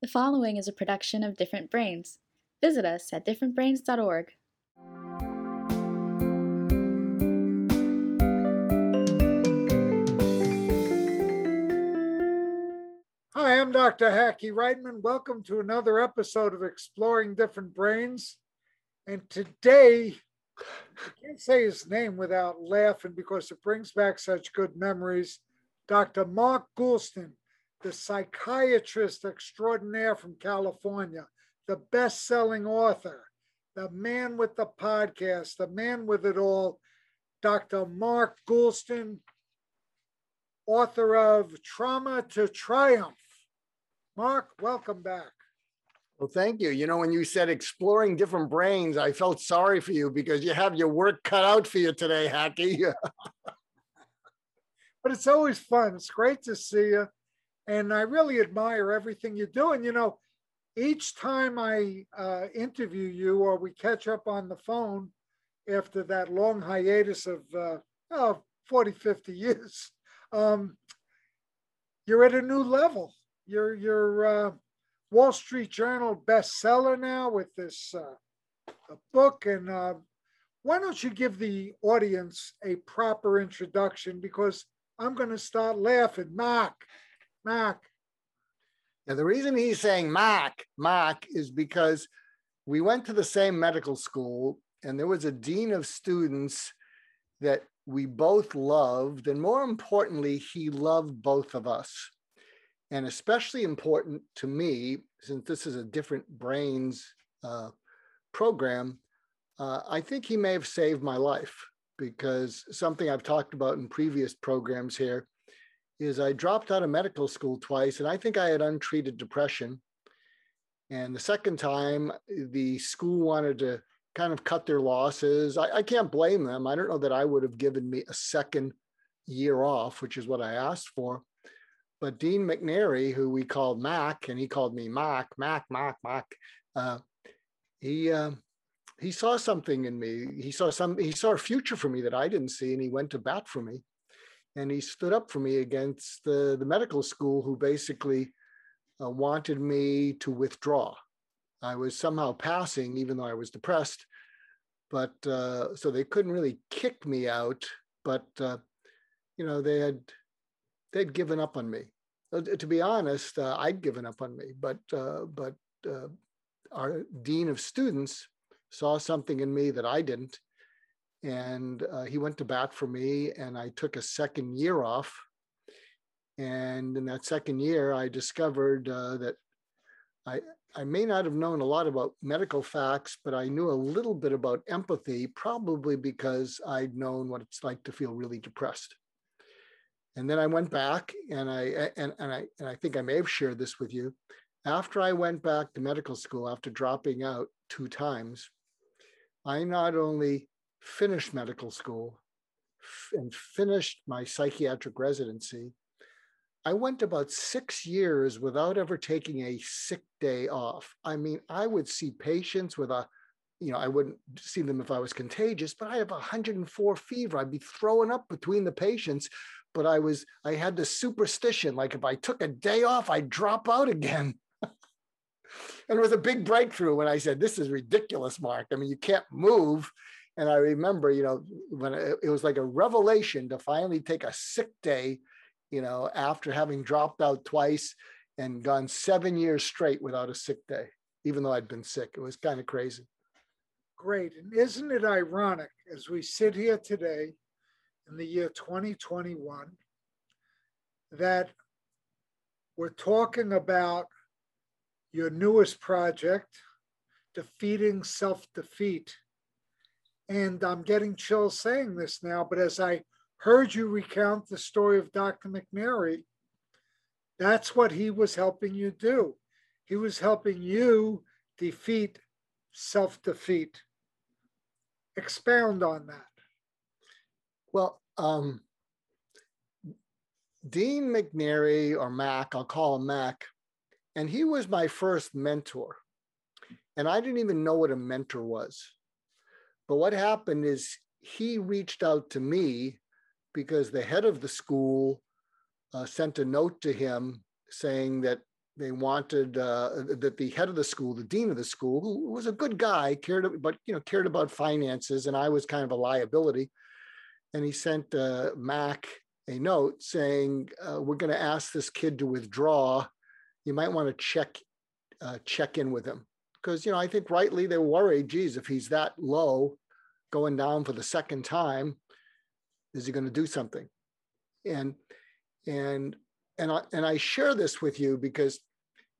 The following is a production of Different Brains. Visit us at differentbrains.org. Hi, I'm Dr. Hackie Reitman. Welcome to another episode of Exploring Different Brains. And today, I can't say his name without laughing because it brings back such good memories. Dr. Mark Goulston, the psychiatrist extraordinaire from California, the best selling author, the man with the podcast, the man with it all, Dr. Mark Goulston, author of Trauma to Triumph. Mark, welcome back. Well, thank you. You know, when you said exploring different brains, I felt sorry for you because you have your work cut out for you today, Hackie. but it's always fun. It's great to see you. And I really admire everything you do. And, you know, each time I uh, interview you or we catch up on the phone after that long hiatus of uh, oh, 40, 50 years, um, you're at a new level. You're, you're, uh, Wall Street Journal bestseller now with this uh, book. And uh, why don't you give the audience a proper introduction? Because I'm going to start laughing. Mark, Mark. Now, the reason he's saying Mac, Mac, is because we went to the same medical school and there was a dean of students that we both loved. And more importantly, he loved both of us and especially important to me, since this is a different brains uh, program, uh, I think he may have saved my life because something I've talked about in previous programs here is I dropped out of medical school twice, and I think I had untreated depression. And the second time, the school wanted to kind of cut their losses. I, I can't blame them. I don't know that I would have given me a second year off, which is what I asked for. But Dean McNary, who we called Mac, and he called me Mac, Mac, Mac, Mac. Uh, he uh, he saw something in me. He saw some. He saw a future for me that I didn't see, and he went to bat for me. And he stood up for me against the the medical school, who basically uh, wanted me to withdraw. I was somehow passing, even though I was depressed. But uh, so they couldn't really kick me out. But uh, you know, they had they'd given up on me. Uh, to be honest, uh, I'd given up on me, but uh, but our dean of students saw something in me that I didn't, and uh, he went to bat for me, and I took a second year off. And in that second year, I discovered uh, that I I may not have known a lot about medical facts, but I knew a little bit about empathy, probably because I'd known what it's like to feel really depressed. And then I went back and I and, and I and I think I may have shared this with you. After I went back to medical school after dropping out two times, I not only finished medical school and finished my psychiatric residency, I went about six years without ever taking a sick day off. I mean, I would see patients with a, you know, I wouldn't see them if I was contagious, but I have 104 fever. I'd be throwing up between the patients but I was I had this superstition like if I took a day off, I'd drop out again. and it was a big breakthrough when I said, "This is ridiculous, Mark. I mean, you can't move." And I remember, you know, when it, it was like a revelation to finally take a sick day, you know, after having dropped out twice and gone seven years straight without a sick day, even though I'd been sick. It was kind of crazy. Great. And isn't it ironic as we sit here today in the year 2021 that we're talking about your newest project, Defeating Self Defeat. And I'm getting chills saying this now, but as I heard you recount the story of Dr. McNary, that's what he was helping you do. He was helping you defeat self defeat. Expound on that. Well, um, Dean McNary or Mac, I'll call him Mac, and he was my first mentor. And I didn't even know what a mentor was. But what happened is he reached out to me because the head of the school uh, sent a note to him saying that they wanted uh, that the head of the school, the dean of the school, who was a good guy, cared but you know cared about finances, and I was kind of a liability. And he sent uh, Mac a note saying, uh, "We're going to ask this kid to withdraw. You might want to check uh, check in with him because you know I think rightly they were worried. Geez, if he's that low, going down for the second time, is he going to do something?" And and and I, and I share this with you because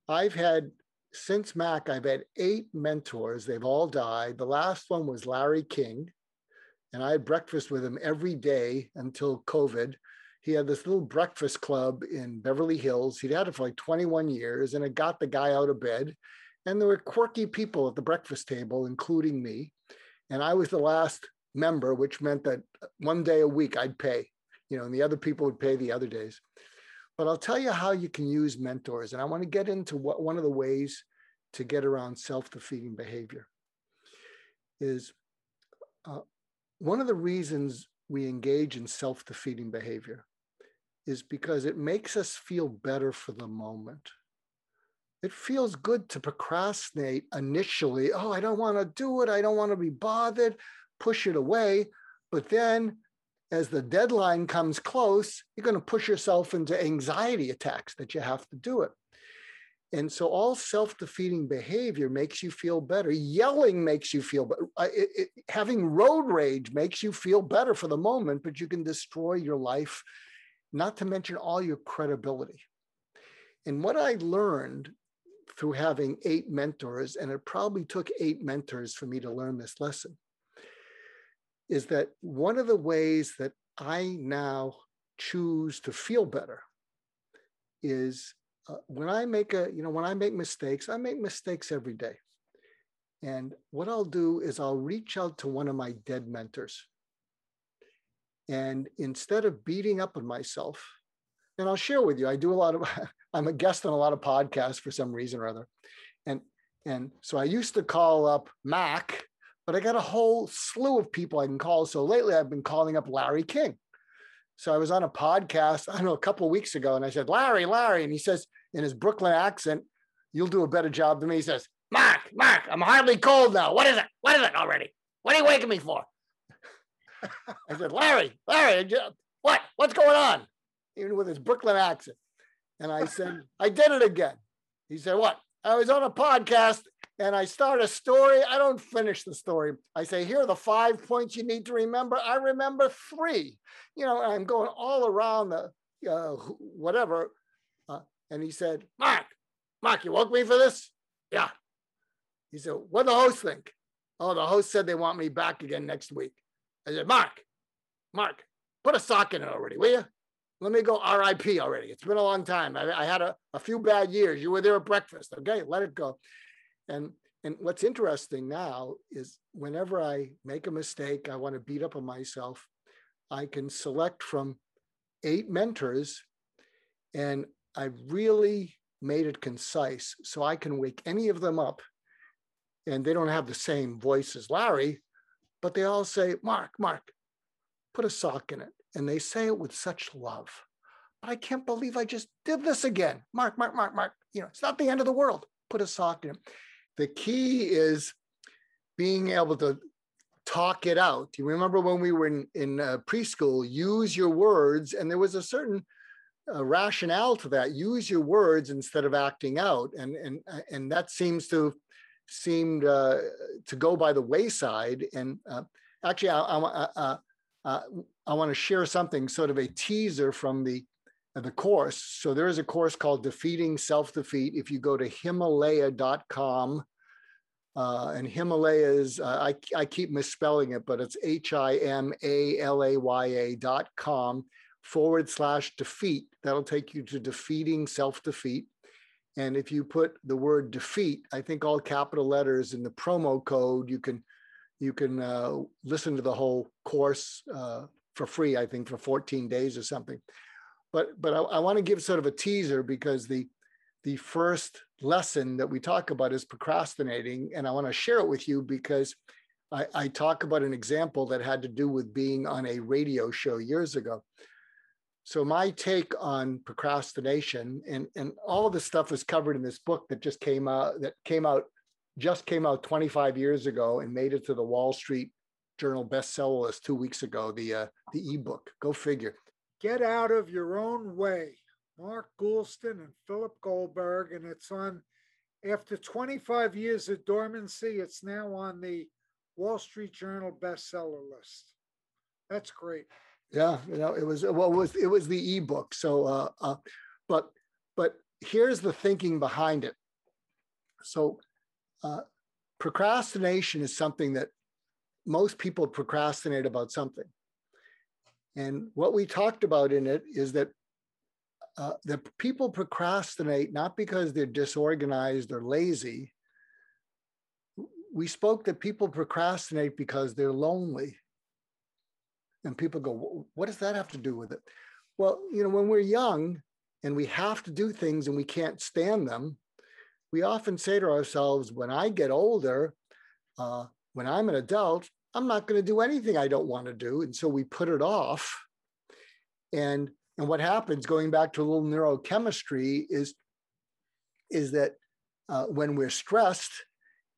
I've had since Mac, I've had eight mentors. They've all died. The last one was Larry King, and I had breakfast with him every day until COVID. He had this little breakfast club in Beverly Hills. He'd had it for like 21 years, and it got the guy out of bed. And there were quirky people at the breakfast table, including me. And I was the last member, which meant that one day a week I'd pay, you know, and the other people would pay the other days. But I'll tell you how you can use mentors. And I want to get into what one of the ways to get around self-defeating behavior is uh, one of the reasons we engage in self-defeating behavior is because it makes us feel better for the moment. It feels good to procrastinate initially. Oh, I don't want to do it. I don't want to be bothered. Push it away. But then as the deadline comes close, you're going to push yourself into anxiety attacks that you have to do it. And so all self-defeating behavior makes you feel better. Yelling makes you feel better. Uh, it, having road rage makes you feel better for the moment, but you can destroy your life, not to mention all your credibility. And what I learned through having eight mentors, and it probably took eight mentors for me to learn this lesson, is that one of the ways that I now choose to feel better is uh, when I make a, you know, when I make mistakes, I make mistakes every day. And what I'll do is I'll reach out to one of my dead mentors. And instead of beating up on myself, and I'll share with you, I do a lot of, I'm a guest on a lot of podcasts for some reason or other. And, and so I used to call up Mac but I got a whole slew of people I can call. So lately I've been calling up Larry King. So I was on a podcast, I don't know, a couple of weeks ago, and I said, Larry, Larry. And he says in his Brooklyn accent, You'll do a better job than me. He says, Mark, Mark, I'm hardly cold now. What is it? What is it already? What are you waking me for? I said, Larry, Larry, what? What's going on? Even with his Brooklyn accent. And I said, I did it again. He said, What? I was on a podcast and I start a story. I don't finish the story. I say, here are the five points you need to remember. I remember three. You know, I'm going all around the uh, whatever. Uh, and he said, Mark, Mark, you woke me for this? Yeah. He said, what the host think? Oh, the host said they want me back again next week. I said, Mark, Mark, put a sock in it already, will you? Let me go RIP already. It's been a long time. I, I had a, a few bad years. You were there at breakfast. Okay, let it go. And and what's interesting now is whenever I make a mistake, I want to beat up on myself, I can select from eight mentors and I really made it concise so I can wake any of them up and they don't have the same voice as Larry, but they all say, Mark, Mark, put a sock in it. And they say it with such love. But I can't believe I just did this again. Mark, Mark, Mark, Mark. You know, it's not the end of the world. Put a sock in it the key is being able to talk it out. You remember when we were in, in uh, preschool, use your words, and there was a certain uh, rationale to that. Use your words instead of acting out, and and uh, and that seems to seemed uh, to go by the wayside. And uh, actually, I, I, I, I want to share something, sort of a teaser from the the course. So there is a course called Defeating Self Defeat. If you go to Himalaya.com, uh, and Himalayas, uh, I, I keep misspelling it, but it's H I M A L A Y A dot com forward slash defeat. That'll take you to defeating self defeat. And if you put the word defeat, I think all capital letters in the promo code, you can you can uh, listen to the whole course uh, for free. I think for 14 days or something but but I, I want to give sort of a teaser because the the first lesson that we talk about is procrastinating, and I want to share it with you because I, I talk about an example that had to do with being on a radio show years ago. so my take on procrastination and, and all of the stuff is covered in this book that just came out that came out just came out 25 years ago and made it to the Wall Street Journal bestseller list two weeks ago. The uh, the ebook. Go figure. Get out of your own way. Mark Goulston and Philip Goldberg, and it's on. After 25 years of dormancy, it's now on the Wall Street Journal bestseller list. That's great. Yeah, you know, it was well, it was it was the ebook. So, uh, uh, but but here's the thinking behind it. So, uh, procrastination is something that most people procrastinate about something. And what we talked about in it is that uh, that people procrastinate not because they're disorganized or lazy. We spoke that people procrastinate because they're lonely. And people go, what does that have to do with it? Well, you know, when we're young and we have to do things and we can't stand them, we often say to ourselves, when I get older, uh, when I'm an adult, I'm not going to do anything I don't want to do. And so we put it off. And, and what happens, going back to a little neurochemistry, is, is that uh, when we're stressed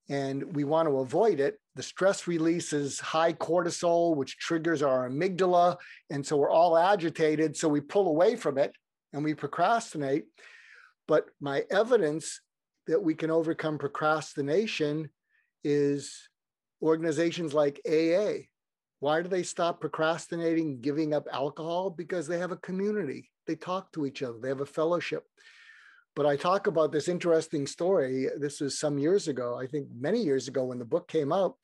and we want to avoid it, the stress releases high cortisol, which triggers our amygdala. And so we're all agitated. So we pull away from it and we procrastinate. But my evidence that we can overcome procrastination is organizations like AA. Why do they stop procrastinating, giving up alcohol? Because they have a community. They talk to each other, they have a fellowship. But I talk about this interesting story. This was some years ago, I think many years ago when the book came out.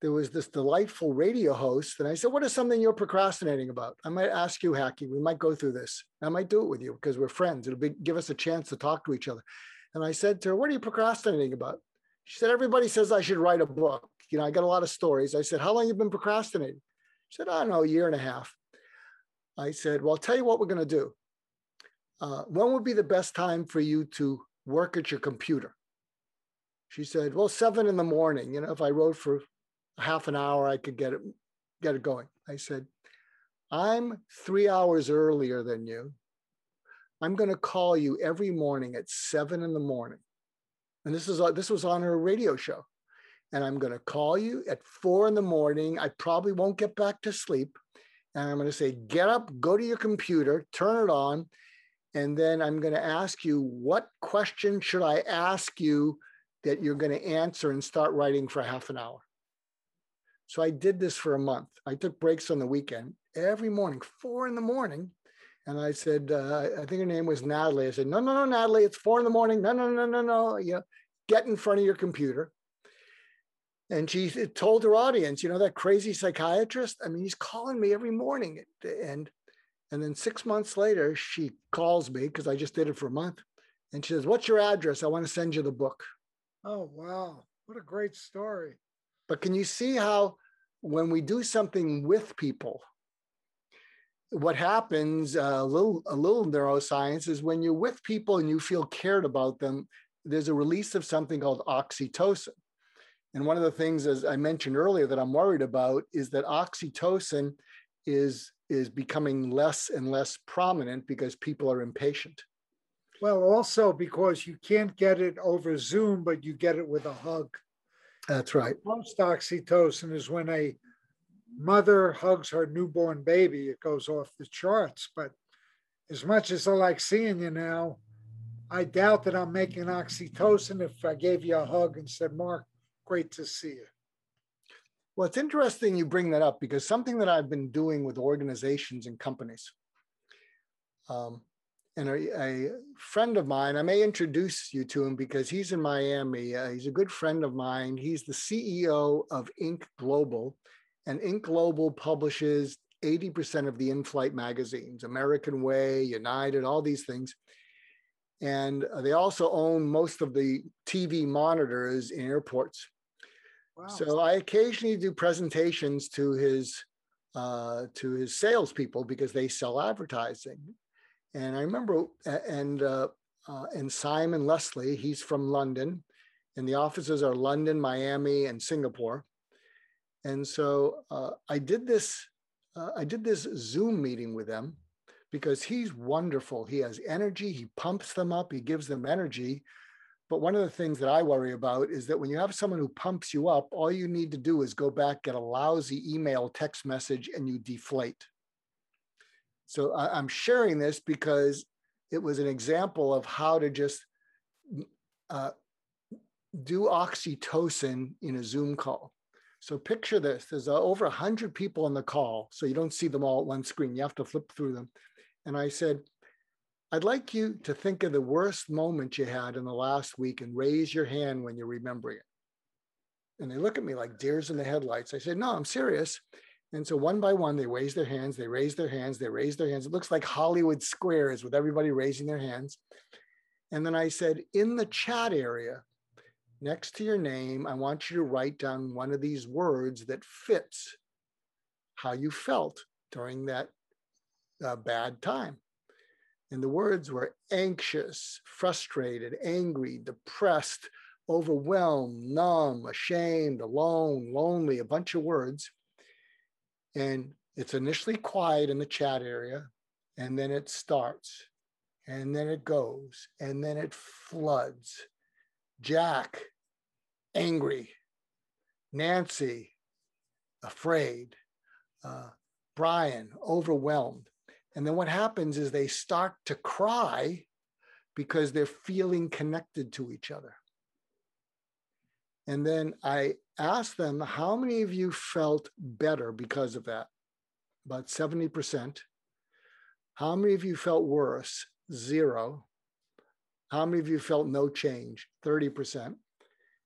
There was this delightful radio host, and I said, What is something you're procrastinating about? I might ask you, Hackie. We might go through this. I might do it with you because we're friends. It'll be, give us a chance to talk to each other. And I said to her, What are you procrastinating about? She said, Everybody says I should write a book you know, I got a lot of stories. I said, how long you been procrastinating? She said, I don't know, a year and a half. I said, well, I'll tell you what we're going to do. Uh, when would be the best time for you to work at your computer? She said, well, seven in the morning. You know, if I wrote for half an hour, I could get it, get it going. I said, I'm three hours earlier than you. I'm going to call you every morning at seven in the morning. And this is uh, this was on her radio show and I'm going to call you at four in the morning. I probably won't get back to sleep. And I'm going to say, get up, go to your computer, turn it on. And then I'm going to ask you, what question should I ask you that you're going to answer and start writing for half an hour? So I did this for a month. I took breaks on the weekend every morning, four in the morning. And I said, uh, I think her name was Natalie. I said, no, no, no, Natalie, it's four in the morning. No, no, no, no, no. You know, get in front of your computer and she told her audience, you know, that crazy psychiatrist. I mean, he's calling me every morning, and and then six months later, she calls me because I just did it for a month, and she says, "What's your address? I want to send you the book." Oh wow, what a great story! But can you see how when we do something with people, what happens? Uh, a little a little neuroscience is when you're with people and you feel cared about them. There's a release of something called oxytocin and one of the things, as I mentioned earlier, that I'm worried about is that oxytocin is, is becoming less and less prominent because people are impatient. Well, also because you can't get it over Zoom, but you get it with a hug. That's right. Most oxytocin is when a mother hugs her newborn baby, it goes off the charts. But as much as I like seeing you now, I doubt that I'm making oxytocin if I gave you a hug and said, Mark, Great to see you. Well, it's interesting you bring that up because something that I've been doing with organizations and companies. Um, and a, a, friend of mine, I may introduce you to him because he's in Miami. Uh, he's a good friend of mine. He's the CEO of Ink Global, and Ink Global publishes 80% of the in flight magazines American Way, United, all these things. And they also own most of the TV monitors in airports. So I occasionally do presentations to his uh, to his salespeople because they sell advertising. And I remember, and uh, uh, and Simon Leslie, he's from London, and the offices are London, Miami, and Singapore. And so uh, I did this. Uh, I did this Zoom meeting with them because he's wonderful. He has energy, he pumps them up, he gives them energy. But one of the things that I worry about is that when you have someone who pumps you up, all you need to do is go back, get a lousy email, text message, and you deflate. So I'm sharing this because it was an example of how to just uh, do oxytocin in a Zoom call. So picture this, there's uh, over 100 people on the call, so you don't see them all at one screen. You have to flip through them. And I said, I'd like you to think of the worst moment you had in the last week and raise your hand when you're remembering it. And they look at me like deers in the headlights. I said, No, I'm serious. And so one by one, they raise their hands, they raise their hands, they raise their hands. It looks like Hollywood squares with everybody raising their hands. And then I said, In the chat area, next to your name, I want you to write down one of these words that fits how you felt during that uh, bad time. And the words were anxious, frustrated, angry, depressed, overwhelmed, numb, ashamed, alone, lonely, a bunch of words. And it's initially quiet in the chat area, and then it starts, and then it goes, and then it floods. Jack, angry. Nancy, afraid. Uh, Brian, overwhelmed. And then what happens is they start to cry because they're feeling connected to each other. And then I asked them, how many of you felt better because of that? About 70%. How many of you felt worse? Zero. How many of you felt no change? 30%.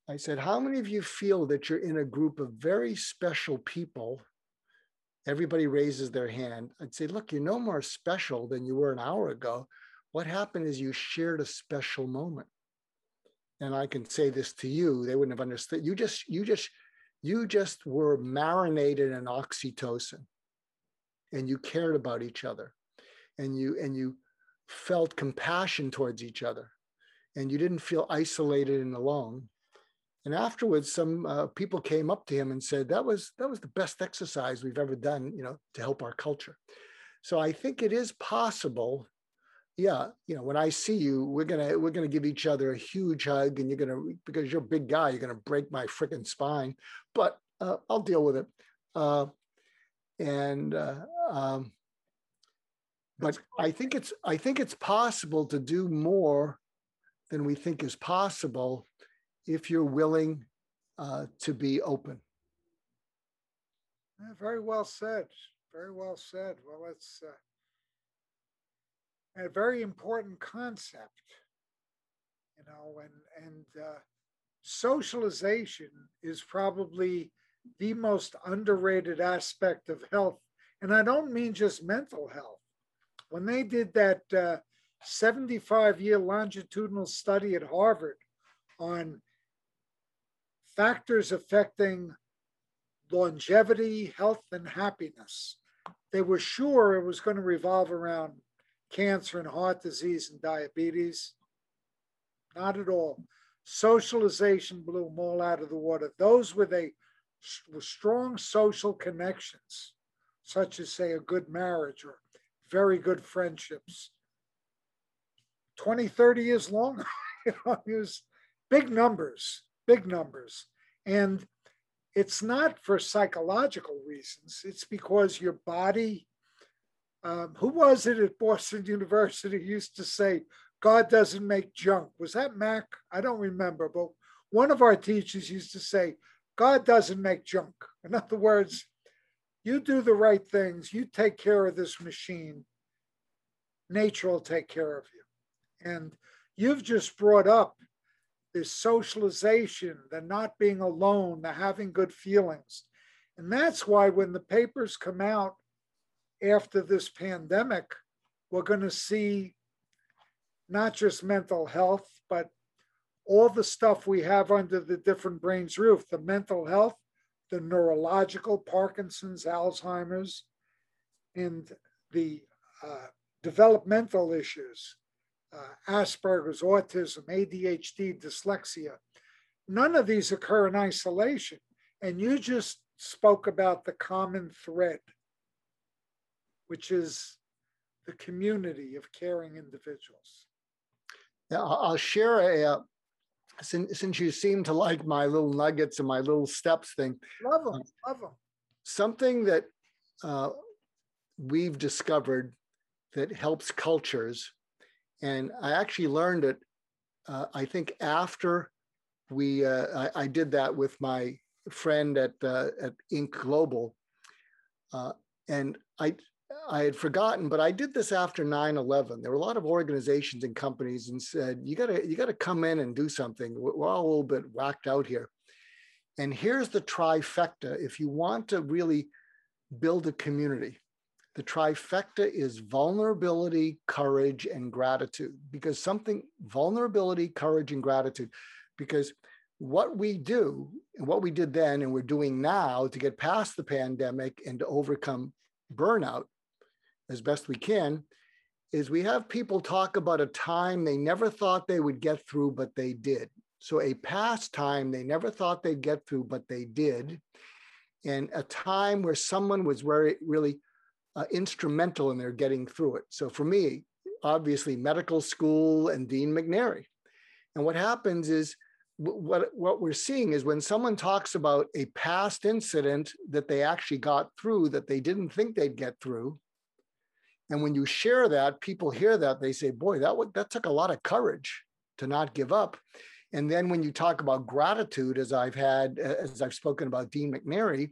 I said, how many of you feel that you're in a group of very special people everybody raises their hand. I'd say, look, you're no more special than you were an hour ago. What happened is you shared a special moment. And I can say this to you, they wouldn't have understood. You just, you just, you just were marinated in oxytocin and you cared about each other and you and you felt compassion towards each other and you didn't feel isolated and alone and afterwards, some uh, people came up to him and said, "That was that was the best exercise we've ever done, you know, to help our culture." So I think it is possible. Yeah, you know, when I see you, we're gonna we're gonna give each other a huge hug, and you're gonna because you're a big guy, you're gonna break my freaking spine, but uh, I'll deal with it. Uh, and uh, um, but I think it's I think it's possible to do more than we think is possible if you're willing uh, to be open. Yeah, very well said. Very well said. Well, it's uh, a very important concept, you know, and and uh, socialization is probably the most underrated aspect of health, and I don't mean just mental health. When they did that uh, 75 year longitudinal study at Harvard on factors affecting longevity, health, and happiness. They were sure it was going to revolve around cancer and heart disease and diabetes. Not at all. Socialization blew them all out of the water. Those with a strong social connections, such as say a good marriage or very good friendships. 20, 30 years long, you know, it was big numbers big numbers. And it's not for psychological reasons, it's because your body. Um, who was it at Boston University used to say, God doesn't make junk? Was that Mac? I don't remember, but one of our teachers used to say, God doesn't make junk. In other words, you do the right things, you take care of this machine, nature will take care of you. And you've just brought up this socialization, the not being alone, the having good feelings. And that's why when the papers come out after this pandemic, we're going to see not just mental health, but all the stuff we have under the different brains roof the mental health, the neurological, Parkinson's, Alzheimer's, and the uh, developmental issues Asperger's, autism, ADHD, dyslexia. None of these occur in isolation. And you just spoke about the common thread, which is the community of caring individuals? Yeah, I'll share a, uh, since, since you seem to like my little nuggets and my little steps thing. Love them, love them. Something that uh, we've discovered that helps cultures, and I actually learned it, uh, I think after we, uh, I, I, did that with my friend at, uh, at Ink Global. Uh, and I, I had forgotten, but I did this after 9-11. There were a lot of organizations and companies and said, you gotta, you gotta come in and do something. We're all a little bit whacked out here. And here's the trifecta. If you want to really build a community, the trifecta is vulnerability, courage, and gratitude. Because something, vulnerability, courage, and gratitude. Because what we do and what we did then and we're doing now to get past the pandemic and to overcome burnout as best we can is we have people talk about a time they never thought they would get through, but they did. So, a past time they never thought they'd get through, but they did. And a time where someone was very, really uh, instrumental in their getting through it. So, for me, obviously, medical school and Dean McNary. And what happens is, what, what we're seeing is when someone talks about a past incident that they actually got through that they didn't think they'd get through, and when you share that, people hear that, they say, boy, that, that took a lot of courage to not give up. And then when you talk about gratitude, as I've had, as I've spoken about Dean McNary,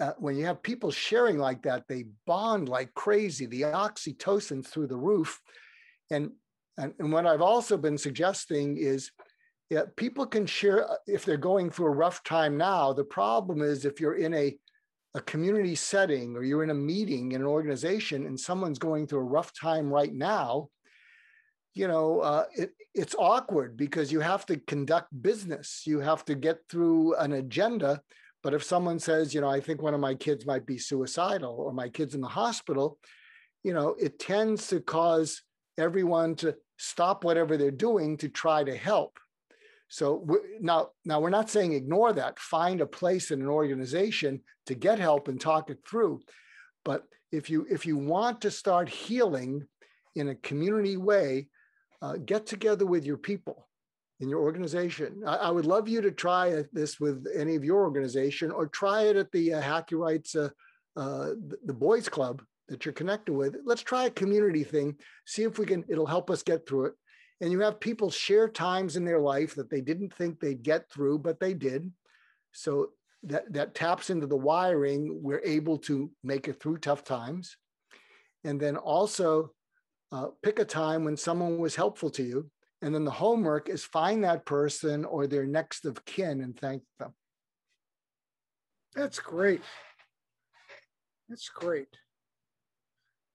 uh, when you have people sharing like that, they bond like crazy. The oxytocin through the roof. And, and, and what I've also been suggesting is yeah, people can share uh, if they're going through a rough time now. The problem is if you're in a a community setting or you're in a meeting in an organization and someone's going through a rough time right now, you know, uh, it, it's awkward because you have to conduct business. You have to get through an agenda. But if someone says, you know, I think one of my kids might be suicidal or my kid's in the hospital, you know, it tends to cause everyone to stop whatever they're doing to try to help. So now, now we're not saying ignore that. Find a place in an organization to get help and talk it through. But if you if you want to start healing in a community way, uh, get together with your people in your organization. I, I, would love you to try this with any of your organization, or try it at the uh, Rights, uh, uh, the Boys Club that you're connected with. Let's try a community thing. See if we can. It'll help us get through it and you have people share times in their life that they didn't think they'd get through, but they did. So that, that taps into the wiring. We're able to make it through tough times. And then also uh, pick a time when someone was helpful to you. And then the homework is find that person or their next of kin and thank them. That's great. That's great.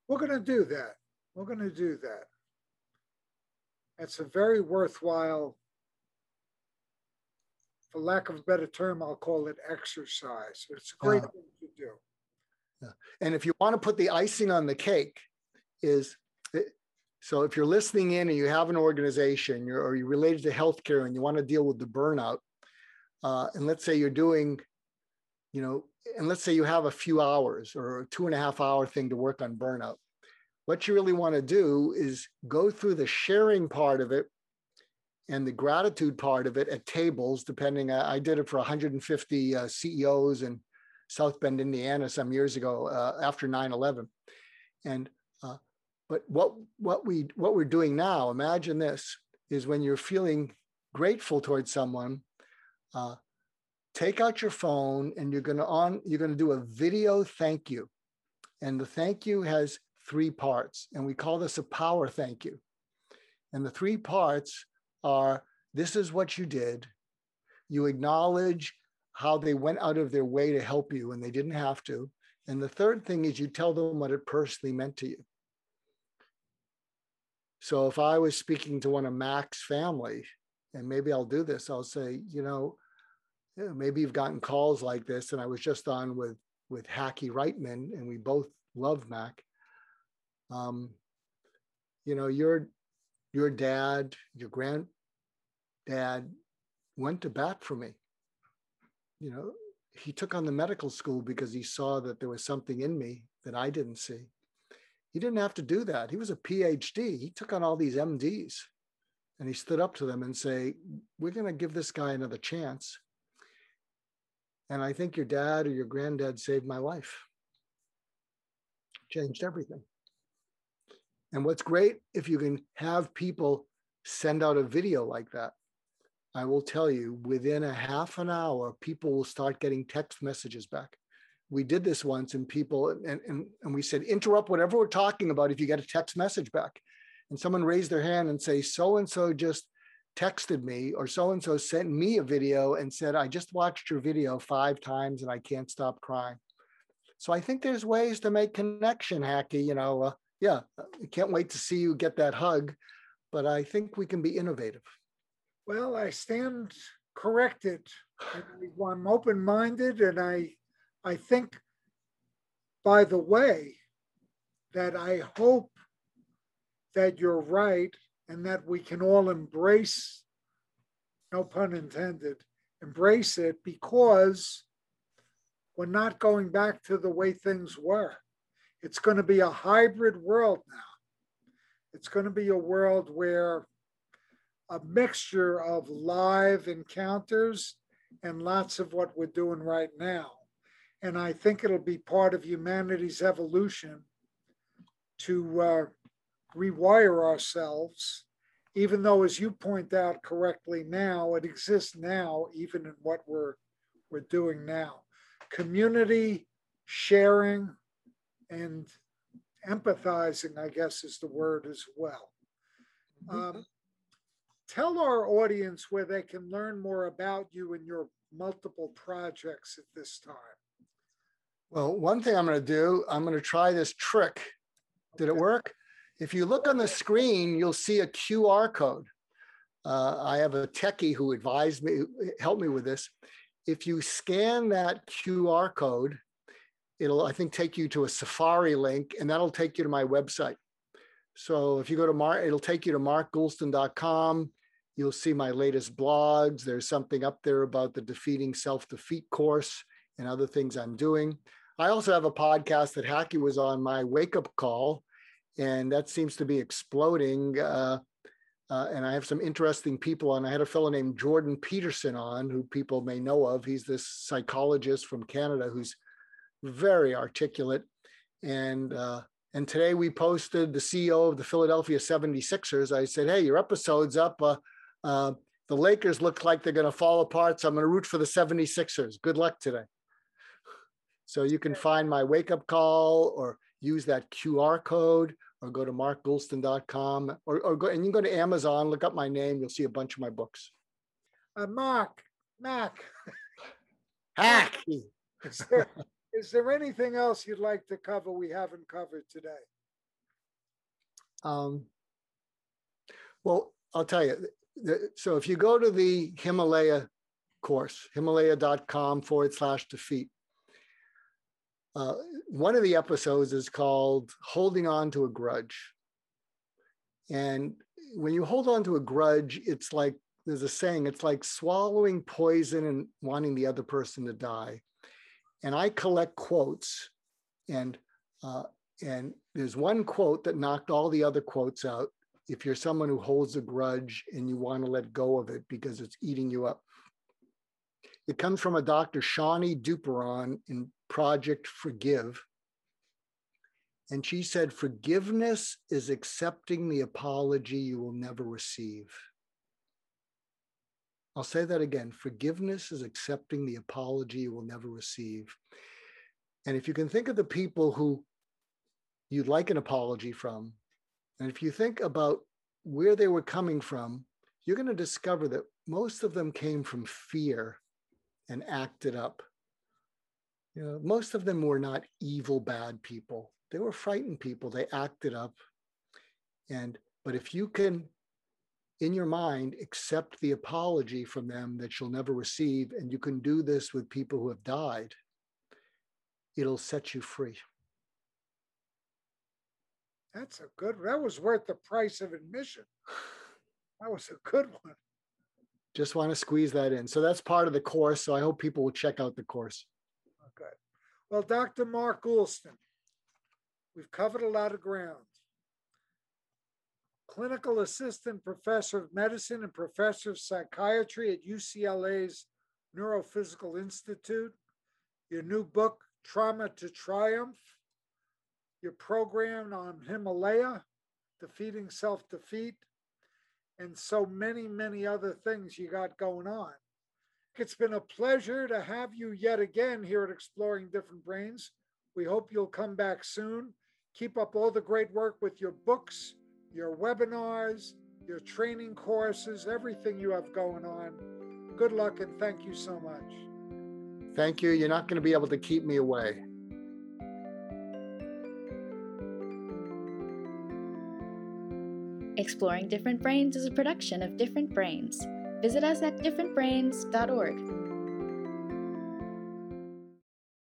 We're going to do that. We're going to do that. It's a very worthwhile, for lack of a better term, I'll call it exercise. It's a great yeah. thing to do. Yeah. And if you want to put the icing on the cake, is so if you're listening in and you have an organization or you're related to healthcare and you want to deal with the burnout, uh, and let's say you're doing, you know, and let's say you have a few hours or a two and a half hour thing to work on burnout what you really want to do is go through the sharing part of it and the gratitude part of it at tables, depending. I did it for 150 uh, CEOs in South Bend, Indiana, some years ago uh, after 9/11. And uh, but what what we what we're doing now, imagine this, is when you're feeling grateful towards someone, uh, take out your phone and you're going to on you're going to do a video thank you, and the thank you has three parts, and we call this a power thank you. And the three parts are this is what you did. You acknowledge how they went out of their way to help you and they didn't have to. And the third thing is you tell them what it personally meant to you. So if I was speaking to one of Mac's family, and maybe I'll do this, I'll say, you know, maybe you've gotten calls like this. And I was just on with with Hackie Reitman, and we both love Mac um, you know, your your dad, your granddad went to bat for me. You know, he took on the medical school because he saw that there was something in me that I didn't see. He didn't have to do that. He was a PhD. He took on all these MDs and he stood up to them and say, we're going to give this guy another chance. And I think your dad or your granddad saved my life. Changed everything. And what's great if you can have people send out a video like that. I will tell you, within a half an hour, people will start getting text messages back. We did this once, and people, and, and, and we said, interrupt whatever we're talking about if you get a text message back. And someone raised their hand and say, so and so just texted me, or so and so sent me a video and said, I just watched your video five times and I can't stop crying. So I think there's ways to make connection, Hackie. You know, uh, yeah, I can't wait to see you get that hug, but I think we can be innovative. Well, I stand corrected. I'm open-minded, and I, I think, by the way, that I hope that you're right and that we can all embrace, no pun intended, embrace it because we're not going back to the way things were. It's going to be a hybrid world now. It's going to be a world where a mixture of live encounters and lots of what we're doing right now. And I think it'll be part of humanity's evolution to uh, rewire ourselves, even though, as you point out correctly now, it exists now, even in what we're, we're doing now. Community sharing and empathizing, I guess, is the word as well. Um, tell our audience where they can learn more about you and your multiple projects at this time. Well, one thing I'm going to do, I'm going to try this trick. Did it work? If you look on the screen, you'll see a QR code. Uh, I have a techie who advised me, helped me with this. If you scan that QR code, it'll, I think, take you to a Safari link, and that'll take you to my website. So if you go to Mark, it'll take you to markgoulston.com. You'll see my latest blogs. There's something up there about the Defeating Self Defeat course and other things I'm doing. I also have a podcast that Hackie was on my wake up call, and that seems to be exploding. Uh, uh, and I have some interesting people on. I had a fellow named Jordan Peterson on, who people may know of. He's this psychologist from Canada who's very articulate. And uh, and today we posted the CEO of the Philadelphia 76ers. I said, hey, your episode's up. Uh, uh, the Lakers look like they're going to fall apart. So I'm going to root for the 76ers. Good luck today. So you can find my wake up call or use that QR code or go to markgoulston.com or, or go and you can go to Amazon, look up my name. You'll see a bunch of my books. Uh, Mark, Mac. Hack. Is there, is there anything else you'd like to cover we haven't covered today? Um, well, I'll tell you. the- So if you go to the Himalaya course, himalaya.com forward slash defeat, uh, one of the episodes is called Holding On to a Grudge. And when you hold on to a grudge, it's like there's a saying, it's like swallowing poison and wanting the other person to die. And I collect quotes, and uh, and there's one quote that knocked all the other quotes out. If you're someone who holds a grudge and you want to let go of it because it's eating you up, it comes from a Dr. Shawne Duperon in Project Forgive. And she said, Forgiveness is accepting the apology you will never receive. I'll say that again. Forgiveness is accepting the apology you will never receive. And if you can think of the people who you'd like an apology from, and if you think about where they were coming from, you're going to discover that most of them came from fear and acted up. You know, most of them were not evil, bad people. They were frightened people. They acted up. And but if you can, in your mind, accept the apology from them that you'll never receive, and you can do this with people who have died, it'll set you free. That's a good, that was worth the price of admission. That was a good one. Just want to squeeze that in. So that's part of the course. So I hope people will check out the course. Well, Dr. Mark Goulston, We've covered a lot of ground. Clinical assistant professor of medicine and professor of psychiatry at UCLA's Neurophysical Institute. Your new book, Trauma to Triumph. Your program on Himalaya, Defeating Self Defeat, and so many, many other things you got going on. It's been a pleasure to have you yet again here at Exploring Different Brains. We hope you'll come back soon. Keep up all the great work with your books, your webinars, your training courses, everything you have going on. Good luck and thank you so much. Thank you. You're not going to be able to keep me away. Exploring Different Brains is a production of Different Brains. Visit us at differentbrains.org.